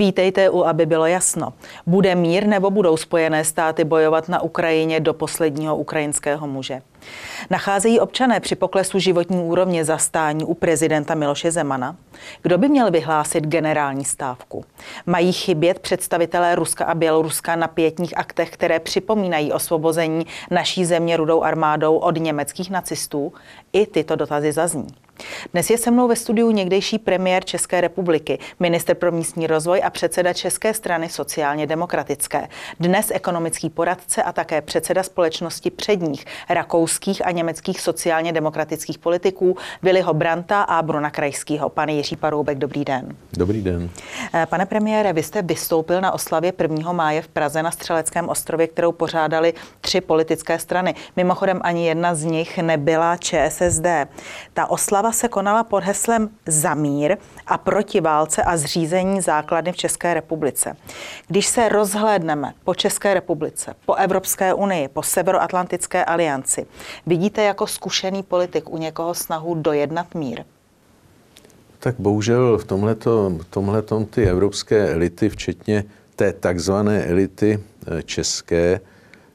Vítejte u, aby bylo jasno. Bude mír nebo budou Spojené státy bojovat na Ukrajině do posledního ukrajinského muže? Nacházejí občané při poklesu životní úrovně zastání u prezidenta Miloše Zemana? Kdo by měl vyhlásit generální stávku? Mají chybět představitelé Ruska a Běloruska na pětních aktech, které připomínají osvobození naší země rudou armádou od německých nacistů? I tyto dotazy zazní. Dnes je se mnou ve studiu někdejší premiér České republiky, minister pro místní rozvoj a předseda České strany sociálně demokratické. Dnes ekonomický poradce a také předseda společnosti předních rakouských a německých sociálně demokratických politiků Viliho Branta a Bruna Krajského. Pane Jiří Paroubek, dobrý den. Dobrý den. Eh, pane premiére, vy jste vystoupil na oslavě 1. máje v Praze na Střeleckém ostrově, kterou pořádali tři politické strany. Mimochodem ani jedna z nich nebyla ČSSD. Ta oslava Oslava se konala pod heslem za mír a proti válce a zřízení základny v České republice. Když se rozhlédneme po České republice, po Evropské unii, po Severoatlantické alianci, vidíte jako zkušený politik u někoho snahu dojednat mír? Tak bohužel v tomhletom ty evropské elity, včetně té takzvané elity eh, české,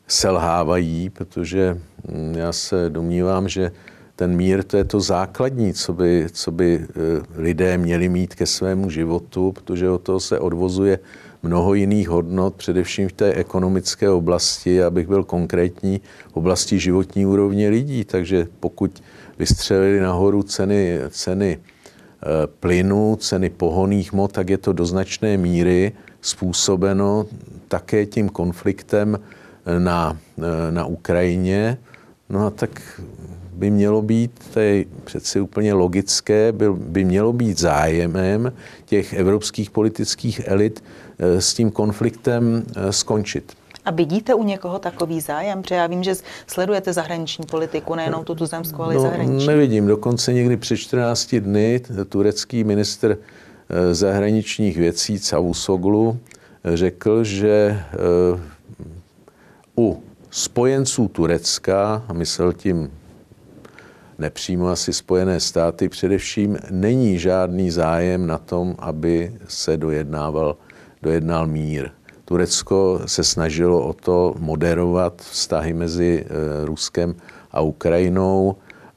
selhávají, protože hm, já se domnívám, že ten mír to je to základní, co by, co by eh, lidé měli mít ke svému životu, protože od toho se odvozuje mnoho jiných hodnot, především v té ekonomické oblasti, abych byl konkrétní, oblasti životní úrovně lidí. Takže pokud vystřelili nahoru ceny, ceny eh, plynu, ceny pohoných mod, tak je to do značné míry způsobeno také tím konfliktem eh, na, na Ukrajině. No a tak by mělo být, to je přeci úplně logické, by, by mělo být zájemem těch evropských politických elit eh, s tím konfliktem eh, skončit. A vidíte u někoho takový zájem? Protože já vím, že sledujete zahraniční politiku, nejenom tu tuzemskou, ale i no, zahraniční. Nevidím. Dokonce někdy před 14 dny turecký minister eh, zahraničních věcí Cavusoglu řekl, že u spojenců Turecka, a myslel tím nepřímo asi Spojené státy, především není žádný zájem na tom, aby se dojednával, dojednal mír. Turecko se snažilo o to moderovat vztahy mezi eh, Ruskem a Ukrajinou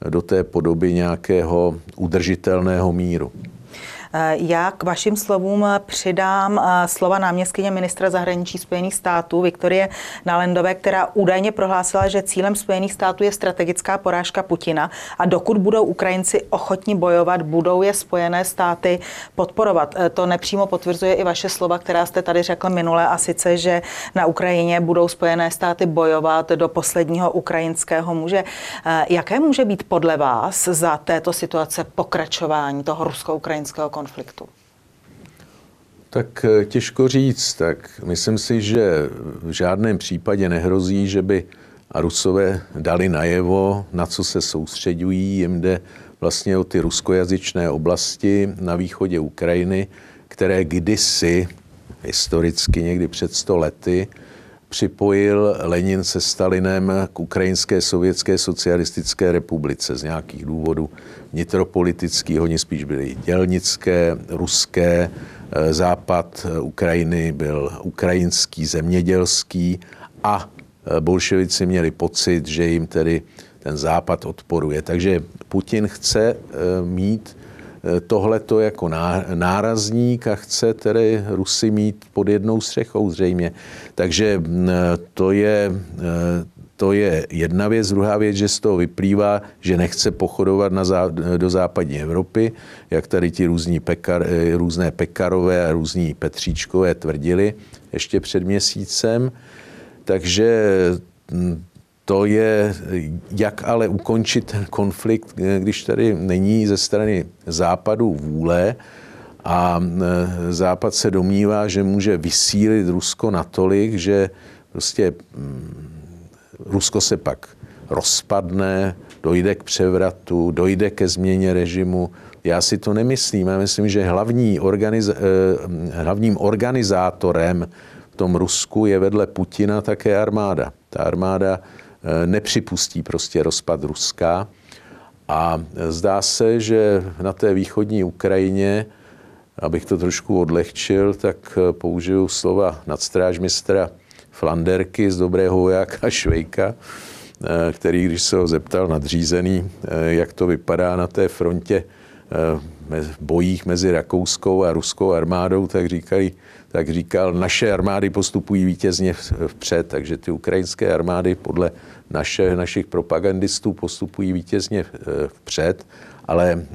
do té podoby nějakého udržitelného míru. Eh, já k vašim slovům přidám eh, slova náměstkyně ministra zahraničí Spojených států Viktorie Nalendové, která údajně prohlásila, že cílem Spojených států je strategická porážka Putina a dokud budou Ukrajinci ochotni bojovat, budou je Spojené státy podporovat. Eh, to nepřímo potvrzuje i vaše slova, která jste tady řekl minule a sice, že na Ukrajině budou Spojené státy bojovat do posledního ukrajinského muže. Jaké může být podle vás za této situace pokračování toho rusko-ukrajinského konfliktu? Tak eh, těžko říct. Tak myslím si, že v žádném případě nehrozí, že by a Rusové dali najevo, na co se soustředují. Jim jde vlastně o ty ruskojazyčné oblasti na východě Ukrajiny, které kdysi, historicky někdy před 100 lety, připojil Lenin se Stalinem k Ukrajinské sovětské socialistické republice z nějakých důvodů vnitropolitických, oni spíš byly dělnické, ruské, eh, západ Ukrajiny byl ukrajinský, zemědělský a eh, bolševici měli pocit, že jim tedy ten západ odporuje. Takže Putin chce eh, mít tohleto jako nárazník a chce tedy Rusy mít pod jednou střechou zřejmě. Takže to je, to je jedna věc. Druhá věc, že z toho vyplývá, že nechce pochodovat na zá, do západní Evropy, jak tady ti různí pekar, různé pekarové a různí petříčkové tvrdili ještě před měsícem. Takže to je, jak ale ukončit ten konflikt, když tady není ze strany západu vůle a e, západ se domnívá, že může vysílit Rusko natolik, že prostě mm, Rusko se pak rozpadne, dojde k převratu, dojde ke změně režimu. Já si to nemyslím. Já myslím, že hlavní organiz, e, hlavním organizátorem v tom Rusku je vedle Putina také armáda. Ta armáda nepřipustí prostě rozpad Ruska. A zdá se, že na té východní Ukrajině abych to trošku odlehčil, tak použiju slova nadstrážmistra Flanderky z Dobrého vojáka Švejka, který, když se ho zeptal nadřízený, jak to vypadá na té frontě bojích mezi rakouskou a ruskou armádou, tak říkali, tak říkal, naše armády postupují vítězně vpřed, takže ty ukrajinské armády podle naše, našich propagandistů postupují vítězně vpřed, ale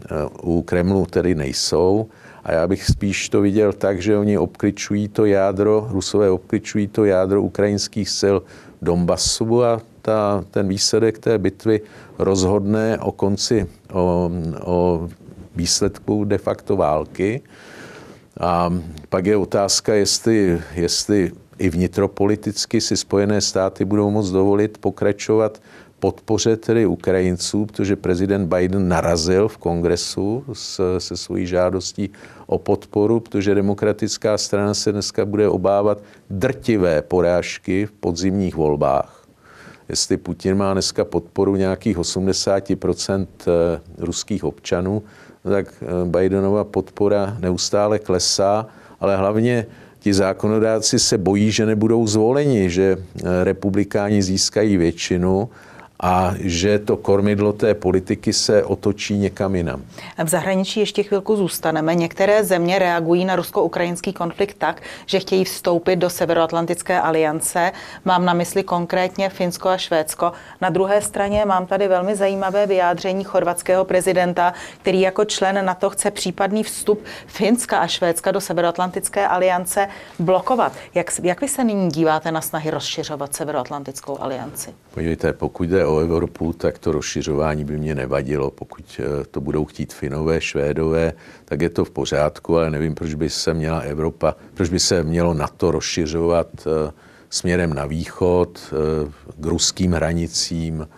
u Kremlu tedy nejsou. A já bych spíš to viděl tak, že oni obkličují to jádro, Rusové obkličují to jádro ukrajinských sil Donbasu a ta, ten výsledek té bitvy rozhodne o konci, o, o výsledku de facto války. A pak je otázka, jestli, jestli i vnitropoliticky si Spojené státy budou moct dovolit pokračovat podpoře tedy Ukrajinců, protože prezident Biden narazil v kongresu s, se svojí žádostí o podporu, protože demokratická strana se dneska bude obávat drtivé porážky v podzimních volbách. Jestli Putin má dneska podporu nějakých 80% eh, ruských občanů, tak eh, Bidenova podpora neustále klesá, ale hlavně ti zákonodáci se bojí, že nebudou zvoleni, že eh, republikáni získají většinu a že to kormidlo té politiky se otočí někam jinam. V zahraničí ještě chvilku zůstaneme. Některé země reagují na rusko-ukrajinský konflikt tak, že chtějí vstoupit do Severoatlantické aliance. Mám na mysli konkrétně Finsko a Švédsko. Na druhé straně mám tady velmi zajímavé vyjádření chorvatského prezidenta, který jako člen NATO chce případný vstup Finska a Švédska do Severoatlantické aliance blokovat. Jak, jak vy se nyní díváte na snahy rozšiřovat Severoatlantickou alianci? Podívejte, pokud jde o Evropu, tak to rozšiřování by mě nevadilo. Pokud eh, to budou chtít Finové, Švédové, tak je to v pořádku, ale nevím, proč by se měla Evropa, proč by se mělo na to rozšiřovat eh, směrem na východ, eh, k ruským hranicím,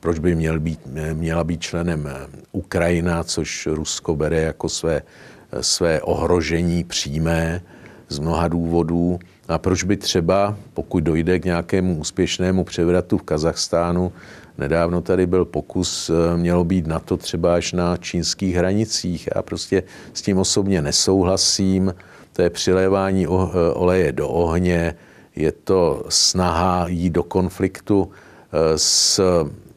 proč by měl být, měla být členem Ukrajina, což Rusko bere jako své, své ohrožení přímé z mnoha důvodů. A proč by třeba, pokud dojde k nějakému úspěšnému převratu v Kazachstánu, nedávno tady byl pokus, eh, mělo být na to třeba až na čínských hranicích. Já prostě s tím osobně nesouhlasím. To je přilévání eh, oleje do ohně, je to snaha jít do konfliktu eh, s,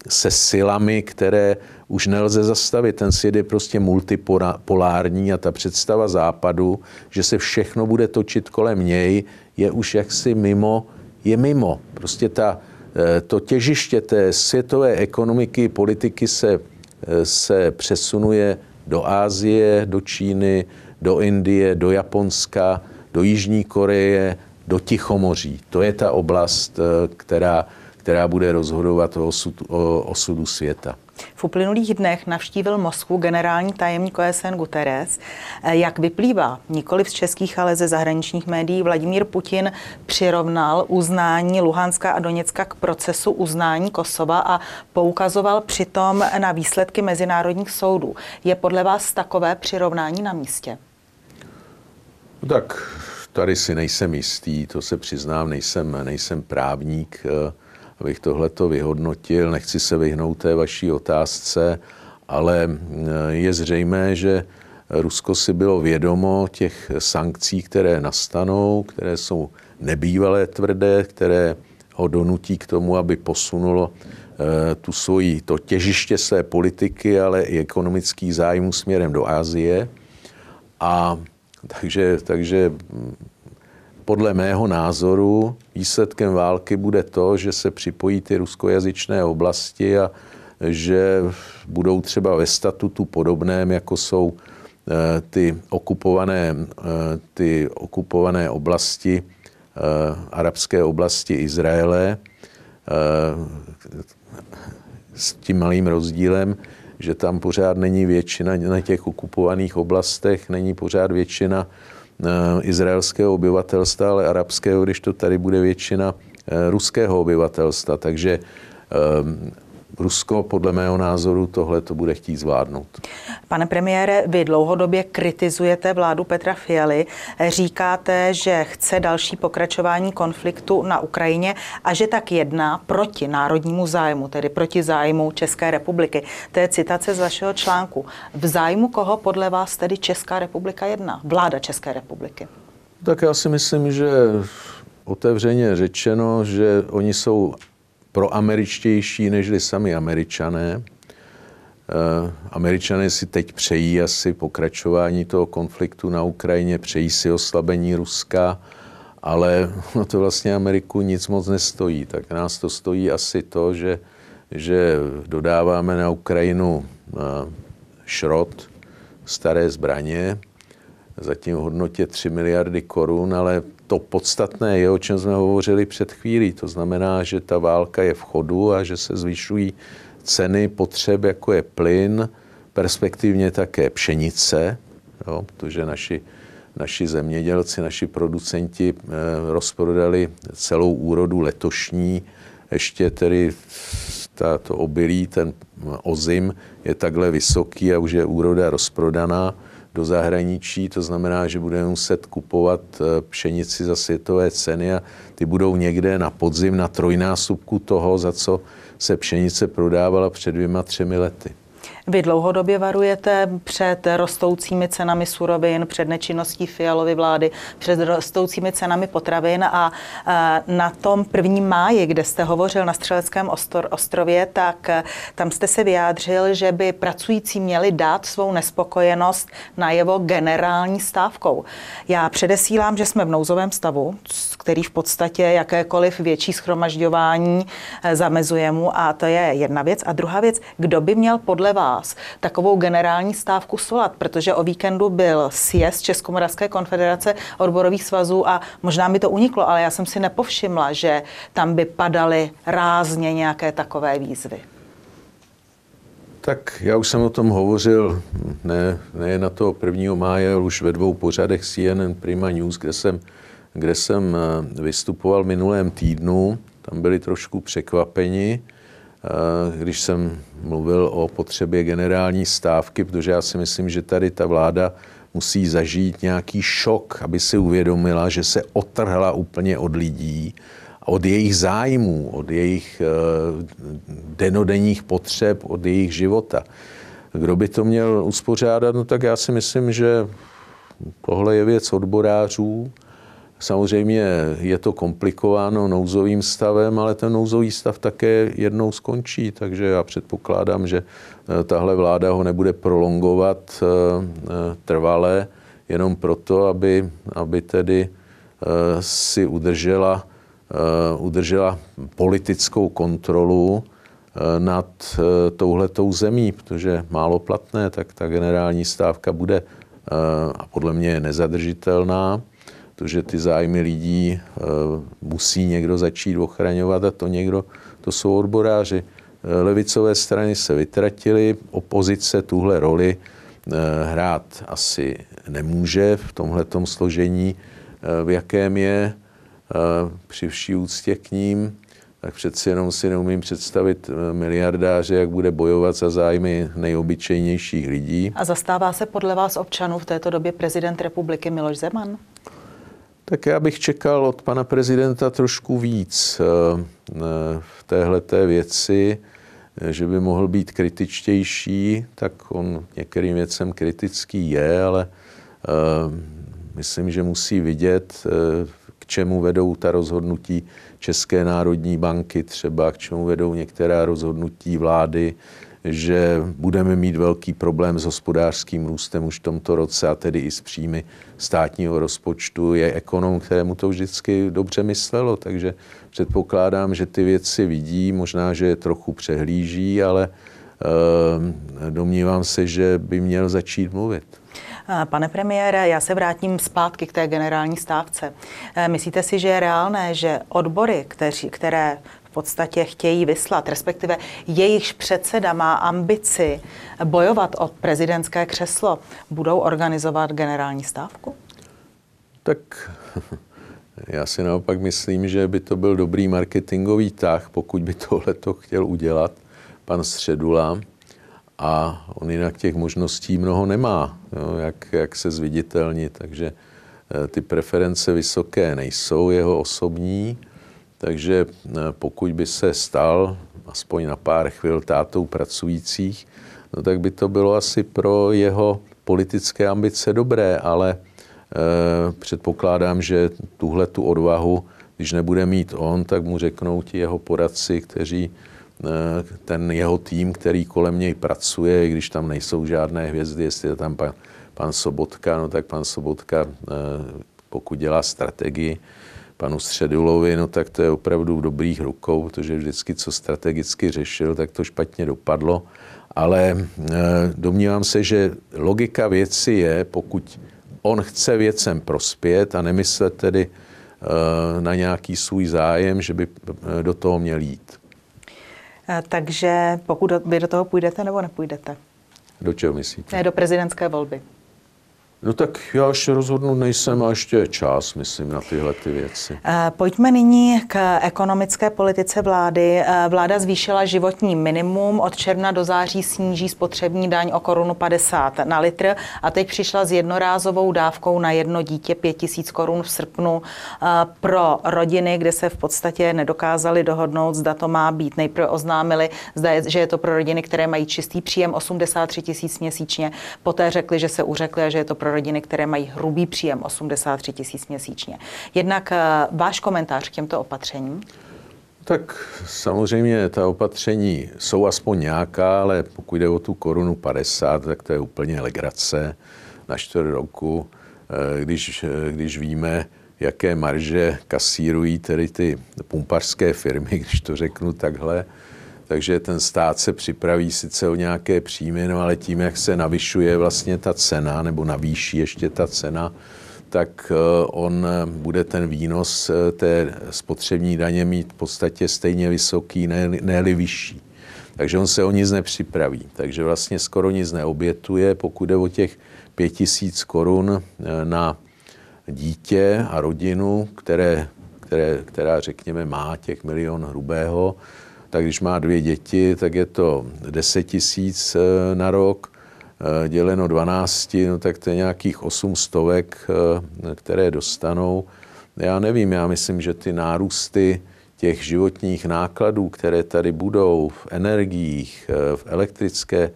se silami, které už nelze zastavit. Ten svět je prostě multipolární a ta představa západu, že se všechno bude točit kolem něj, je už jaksi mimo, je mimo. Prostě ta, eh, to těžiště té světové ekonomiky, politiky se, eh, se přesunuje do Ázie, do Číny, do Indie, do Japonska, do Jižní Koreje, do Tichomoří. To je ta oblast, eh, která, která bude rozhodovat o, osud, o osudu světa. V uplynulých dnech navštívil Moskvu generální tajemník OSN Guterres. Jak vyplývá, nikoli z českých, ale ze zahraničních médií, Vladimír Putin přirovnal uznání Luhanska a Doněcka k procesu uznání Kosova a poukazoval přitom na výsledky mezinárodních soudů. Je podle vás takové přirovnání na místě? No tak tady si nejsem jistý, to se přiznám, nejsem, nejsem právník abych tohleto vyhodnotil. Nechci se vyhnout té vaší otázce, ale je zřejmé, že Rusko si bylo vědomo těch sankcí, které nastanou, které jsou nebývalé tvrdé, které ho donutí k tomu, aby posunulo eh, tu svoji, to těžiště své politiky, ale i ekonomický zájmu směrem do Asie. A takže, takže podle mého názoru výsledkem války bude to, že se připojí ty ruskojazyčné oblasti a že budou třeba ve statutu podobném, jako jsou eh, ty okupované, eh, ty okupované oblasti, eh, arabské oblasti Izraele, s tím malým rozdílem, že tam pořád není většina na těch okupovaných oblastech, není pořád většina izraelského obyvatelstva, ale arabského, když to tady bude většina eh, ruského obyvatelstva. Takže eh, Rusko podle mého názoru tohle to bude chtít zvládnout. Pane premiére, vy dlouhodobě kritizujete vládu Petra Fialy. Říkáte, že chce další pokračování konfliktu na Ukrajině a že tak jedná proti národnímu zájmu, tedy proti zájmu České republiky. To je citace z vašeho článku. V zájmu koho podle vás tedy Česká republika jedná? Vláda České republiky. Tak já si myslím, že otevřeně řečeno, že oni jsou proameričtější nežli sami američané. Eh, američané si teď přejí asi pokračování toho konfliktu na Ukrajině, přejí si oslabení Ruska, ale no to vlastně Ameriku nic moc nestojí. Tak nás to stojí asi to, že, že dodáváme na Ukrajinu eh, šrot, staré zbraně, zatím v hodnotě 3 miliardy korun, ale to podstatné je, o čem jsme hovořili před chvílí. To znamená, že ta válka je v chodu a že se zvyšují ceny potřeb, jako je plyn, perspektivně také pšenice, jo, protože naši, naši zemědělci, naši producenti eh, rozprodali celou úrodu letošní, ještě tedy to obilí, ten ozim je takhle vysoký a už je úroda rozprodaná do zahraničí, to znamená, že budeme muset kupovat eh, pšenici za světové ceny a ty budou někde na podzim na trojnásobku toho, za co se pšenice prodávala před dvěma, třemi lety. Vy dlouhodobě varujete před rostoucími cenami surovin, před nečinností Fialovy vlády, před rostoucími cenami potravin a na tom prvním máji, kde jste hovořil na Střeleckém ostrově, tak e, tam jste se vyjádřil, že by pracující měli dát svou nespokojenost na jeho generální stávkou. Já předesílám, že jsme v nouzovém stavu, který v podstatě jakékoliv větší schromažďování e, zamezuje mu a to je jedna věc. A druhá věc, kdo by měl podle vás vás takovou generální stávku svolat, protože o víkendu byl sjezd Českomoravské konfederace odborových svazů a možná mi to uniklo, ale já jsem si nepovšimla, že tam by padaly rázně nějaké takové výzvy. Tak já už jsem o tom hovořil ne, ne na toho 1. máje, ale už ve dvou pořadech CNN Prima News, kde jsem, kde jsem eh, vystupoval minulém týdnu. Tam byli trošku překvapeni, když jsem mluvil o potřebě generální stávky, protože já si myslím, že tady ta vláda musí zažít nějaký šok, aby si uvědomila, že se otrhla úplně od lidí, od jejich zájmů, od jejich eh, denodenních potřeb, od jejich života. Kdo by to měl uspořádat? No tak já si myslím, že tohle je věc odborářů, Samozřejmě je to komplikováno nouzovým stavem, ale ten nouzový stav také jednou skončí, takže já předpokládám, že eh, tahle vláda ho nebude prolongovat eh, eh, trvale, jenom proto, aby, aby tedy si udržela, udržela politickou kontrolu nad touhletou zemí, protože málo platné, tak ta generální stávka bude a podle mě je nezadržitelná protože ty zájmy lidí eh, musí někdo začít ochraňovat a to někdo, to jsou odboráři. Eh, levicové strany se vytratily, opozice tuhle roli eh, hrát asi nemůže v tomhletom složení, v jakém je při vší úctě k ním, tak přeci jenom si neumím představit miliardáře, jak bude bojovat za zájmy nejobyčejnějších lidí. A zastává se podle vás občanů v této době prezident republiky Miloš Zeman? Tak já bych čekal od pana prezidenta trošku víc eh, v téhleté věci, eh, že by mohl být kritičtější, tak on některým věcem kritický je, ale eh, myslím, že musí vidět, k čemu vedou ta rozhodnutí České národní banky třeba, k čemu vedou některá rozhodnutí vlády, že budeme mít velký problém s hospodářským růstem už v tomto roce a tedy i s příjmy státního rozpočtu. Je ekonom, kterému to vždycky dobře myslelo, takže předpokládám, že ty věci vidí, možná, že je trochu přehlíží, ale e, domnívám se, že by měl začít mluvit. Pane premiére, já se vrátím zpátky k té generální stávce. E, myslíte si, že je reálné, že odbory, kteří, které v podstatě chtějí vyslat, respektive jejichž předseda má ambici bojovat o prezidentské křeslo, budou organizovat generální stávku? Tak já si naopak myslím, že by to byl dobrý marketingový tah, pokud by tohle to chtěl udělat, pan Středula a on jinak těch možností mnoho nemá, jo, jak, jak se zviditelnit, takže eh, ty preference vysoké nejsou jeho osobní, takže eh, pokud by se stal aspoň na pár chvil tátou pracujících, no tak by to bylo asi pro jeho politické ambice dobré, ale e, předpokládám, že tuhle tu odvahu, když nebude mít on, tak mu řeknou ti jeho poradci, kteří ten jeho tým, který kolem něj pracuje, i když tam nejsou žádné hvězdy, jestli je tam pan, pan Sobotka, no tak pan Sobotka, e, pokud dělá strategii, panu Středulovi, no tak to je opravdu v dobrých rukou, protože vždycky, co strategicky řešil, tak to špatně dopadlo. Ale e, domnívám se, že logika věci je, pokud on chce věcem prospět a nemyslet tedy na nějaký svůj zájem, že by do toho měl jít. Takže pokud vy do toho půjdete nebo nepůjdete? Do čeho myslíte? Ne, do prezidentské volby. No tak já ještě rozhodnu nejsem a ještě čas, myslím, na tyhle ty věci. Eh, pojďme nyní k ekonomické politice vlády. Eh, vláda zvýšila životní minimum, od června do září sníží spotřební daň o korunu 50 na litr a teď přišla s jednorázovou dávkou na jedno dítě 5000 korun v srpnu eh, pro rodiny, kde se v podstatě nedokázali dohodnout, zda to má být. Nejprve oznámili, zda je, že je to pro rodiny, které mají čistý příjem 83 tisíc měsíčně, poté řekli, že se uřekli že je to pro rodiny, které mají hrubý příjem 83 tisíc měsíčně. Jednak eh, váš komentář k těmto opatřením? Tak samozřejmě ta opatření jsou aspoň nějaká, ale pokud jde o tu korunu 50, tak to je úplně legrace na čtvrt roku, eh, když, eh, když víme, jaké marže kasírují tedy ty pumpařské firmy, když to řeknu takhle, takže ten stát se připraví sice o nějaké příjmy, no ale tím, jak se navyšuje vlastně ta cena, nebo navýší ještě ta cena, tak eh, on bude ten výnos eh, té spotřební daně mít v podstatě stejně vysoký, ne, li vyšší. Takže on se o nic nepřipraví. Takže vlastně skoro nic neobětuje, pokud jde o těch pět tisíc korun eh, na dítě a rodinu, které, které, která řekněme má těch milion hrubého, tak když má dvě děti, tak je to 10 tisíc eh, na rok, eh, děleno 12, no tak to je nějakých 8 stovek, eh, které dostanou. Já nevím, já myslím, že ty nárůsty těch životních nákladů, které tady budou v energiích, v elektrické,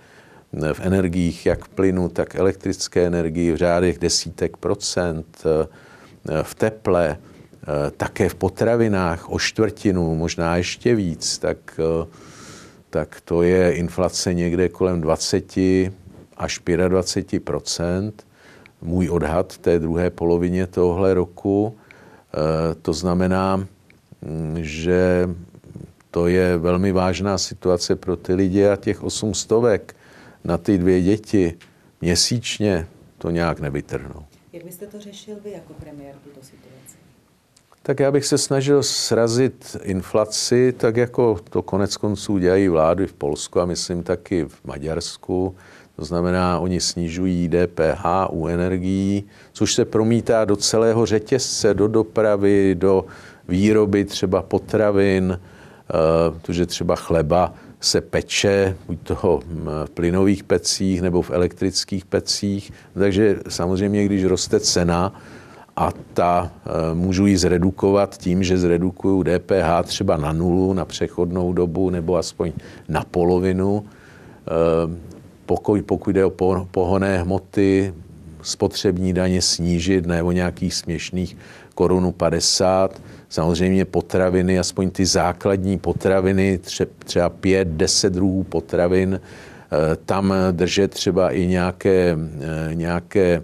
v energiích jak plynu, tak elektrické energii v řádech desítek procent, v teple, také v potravinách o čtvrtinu, možná ještě víc, tak, eh, tak to je inflace někde kolem 20 až 25% Můj odhad v té druhé polovině tohle roku. Eh, to znamená, mm, že to je velmi vážná situace pro ty lidi a těch 8 stovek na ty dvě děti měsíčně to nějak nevytrhnou. Jak byste to řešil vy jako premiér tuto situaci? Tak já bych se snažil srazit inflaci, tak jako to konec konců dělají vlády v Polsku a myslím taky v Maďarsku. To znamená, oni snižují DPH u energií, což se promítá do celého řetězce, do dopravy, do výroby třeba potravin, eh, protože třeba chleba se peče, buď toho v plynových pecích nebo v elektrických pecích. Takže samozřejmě, když roste cena, a ta e, můžu ji zredukovat tím, že zredukuju DPH třeba na nulu, na přechodnou dobu nebo aspoň na polovinu. E, pokud, pokud jde o pohoné hmoty, spotřební daně snížit nebo nějakých směšných korunu 50. Samozřejmě potraviny, aspoň ty základní potraviny, třeba 5-10 druhů potravin, e, tam držet třeba i nějaké, nějaké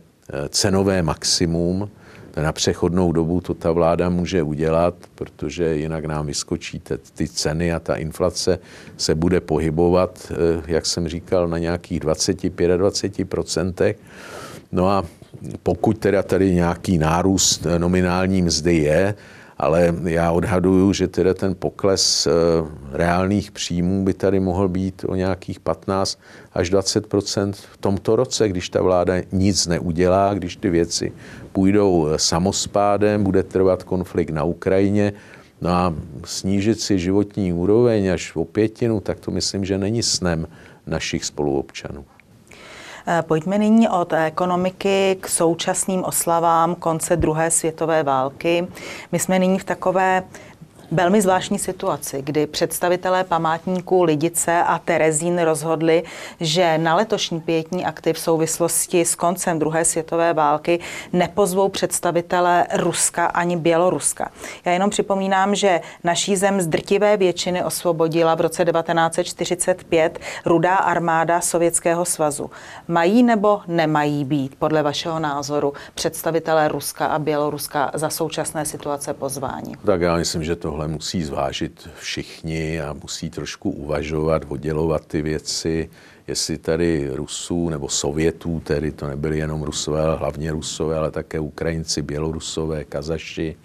cenové maximum, na přechodnou dobu to ta vláda může udělat, protože jinak nám vyskočí ty ceny a ta inflace se bude pohybovat, eh, jak jsem říkal, na nějakých 20-25 procentech. No a pokud teda tady nějaký nárůst nominální mzdy je, ale já odhaduju, že teda ten pokles eh, reálných příjmů by tady mohl být o nějakých 15 až 20% v tomto roce, když ta vláda nic neudělá, když ty věci půjdou eh, samospádem, bude trvat konflikt na Ukrajině, No a snížit si životní úroveň až o pětinu, tak to myslím, že není snem našich spoluobčanů. Eh, pojďme nyní od ekonomiky k současným oslavám konce druhé světové války. My jsme nyní v takové velmi zvláštní situaci, kdy představitelé památníků Lidice a Terezín rozhodli, že na letošní pětní akty v souvislosti s koncem druhé světové války nepozvou představitelé Ruska ani Běloruska. Já jenom připomínám, že naší zem z drtivé většiny osvobodila v roce 1945 rudá armáda Sovětského svazu. Mají nebo nemají být podle vašeho názoru představitelé Ruska a Běloruska za současné situace pozvání? Tak já myslím, že tohle tohle musí zvážit všichni a musí trošku uvažovat, oddělovat ty věci, jestli tady Rusů nebo Sovětů, tedy to nebyly jenom Rusové, ale hlavně Rusové, ale také Ukrajinci, Bělorusové, Kazaši,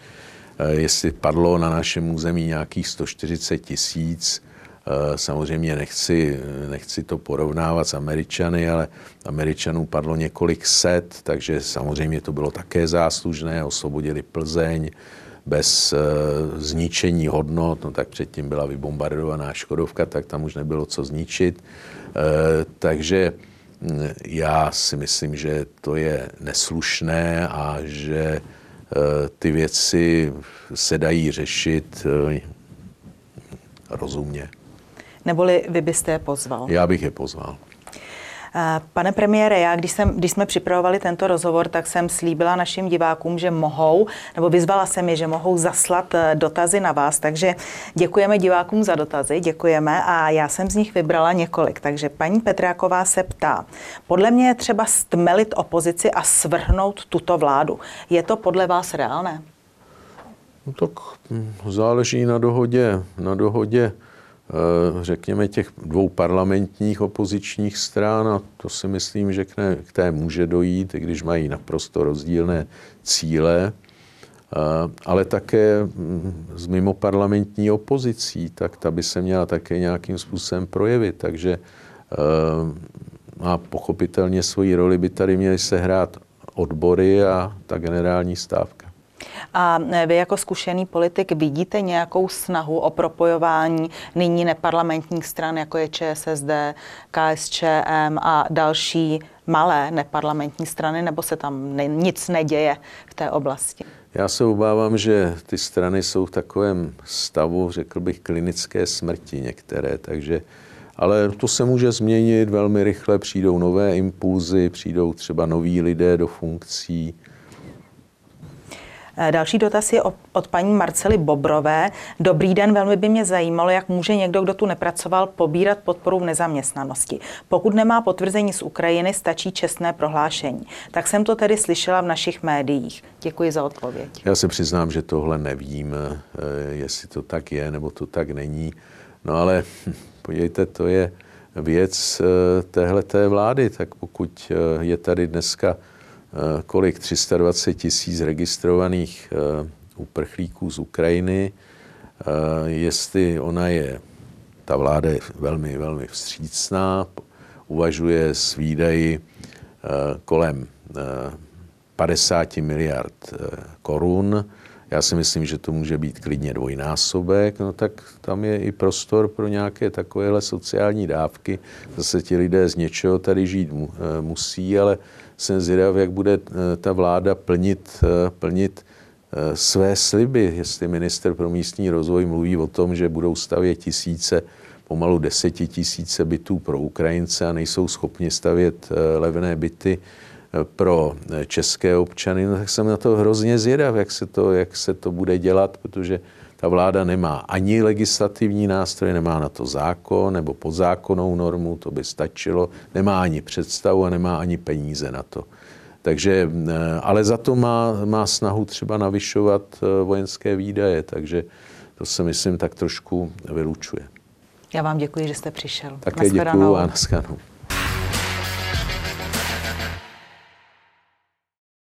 eh, jestli padlo na našem území nějakých 140 tisíc, eh, Samozřejmě nechci, nechci to porovnávat s Američany, ale Američanů padlo několik set, takže samozřejmě to bylo také záslužné, osvobodili Plzeň, bez uh, zničení hodnot, no tak předtím byla vybombardovaná Škodovka, tak tam už nebylo co zničit. Uh, takže hm, já si myslím, že to je neslušné a že uh, ty věci se dají řešit rozumně. Neboli vy byste je pozval? Já bych je pozval. Pane premiére, já když, jsem, když jsme připravovali tento rozhovor, tak jsem slíbila našim divákům, že mohou, nebo vyzvala jsem je, že mohou zaslat eh, dotazy na vás, takže děkujeme divákům za dotazy, děkujeme a já jsem z nich vybrala několik. Takže paní Petráková se ptá, podle mě je třeba stmelit opozici a svrhnout tuto vládu. Je to podle vás reálné? No tak hm, záleží na dohodě, na dohodě Eh, řekněme, těch dvou parlamentních opozičních stran a to si myslím, že k, ne, k té může dojít, i když mají naprosto rozdílné cíle, eh, ale také s mimo parlamentní opozicí, tak ta by se měla také nějakým způsobem projevit. Takže eh, a pochopitelně svoji roli by tady měly sehrát odbory a ta generální stávka. A vy jako zkušený politik vidíte nějakou snahu o propojování nyní neparlamentních stran, jako je ČSSD, KSČM a další malé neparlamentní strany, nebo se tam nic neděje v té oblasti? Já se obávám, že ty strany jsou v takovém stavu, řekl bych, klinické smrti některé, takže ale to se může změnit velmi rychle, přijdou nové impulzy, přijdou třeba noví lidé do funkcí, další dotaz je od paní Marcely Bobrové. Dobrý den, velmi by mě zajímalo, jak může někdo, kdo tu nepracoval, pobírat podporu v nezaměstnanosti. Pokud nemá potvrzení z Ukrajiny, stačí čestné prohlášení. Tak jsem to tedy slyšela v našich médiích. Děkuji za odpověď. Já se přiznám, že tohle nevím, eh, jestli to tak je nebo to tak není. No ale podívejte, to je věc eh, téhleté vlády. Tak pokud je tady dneska Eh, kolik? 320 tisíc registrovaných eh, uprchlíků z Ukrajiny, eh, jestli ona je, ta vláda je velmi, velmi vstřícná, uvažuje s výdaji kolem 50 miliard korun, já si myslím, že to může být klidně dvojnásobek, no tak tam je i prostor pro nějaké takovéhle sociální dávky. Zase ti lidé z něčeho tady žít musí, ale jsem zvědav, jak bude eh, ta vláda plnit, eh, plnit eh, své sliby, jestli minister pro místní rozvoj mluví o tom, že budou stavět tisíce, pomalu desetitisíce bytů pro Ukrajince a nejsou schopni stavět levné byty pro české občany, no tak jsem na to hrozně zvědav, jak se to, jak se to bude dělat, protože ta vláda nemá ani legislativní nástroj, nemá na to zákon nebo podzákonnou normu, to by stačilo, nemá ani představu a nemá ani peníze na to. Takže, eh, ale za to má, má snahu třeba navyšovat eh, vojenské výdaje, takže to se myslím tak trošku vylučuje. Já vám děkuji, že jste přišel. Také děkuji a naschledanou.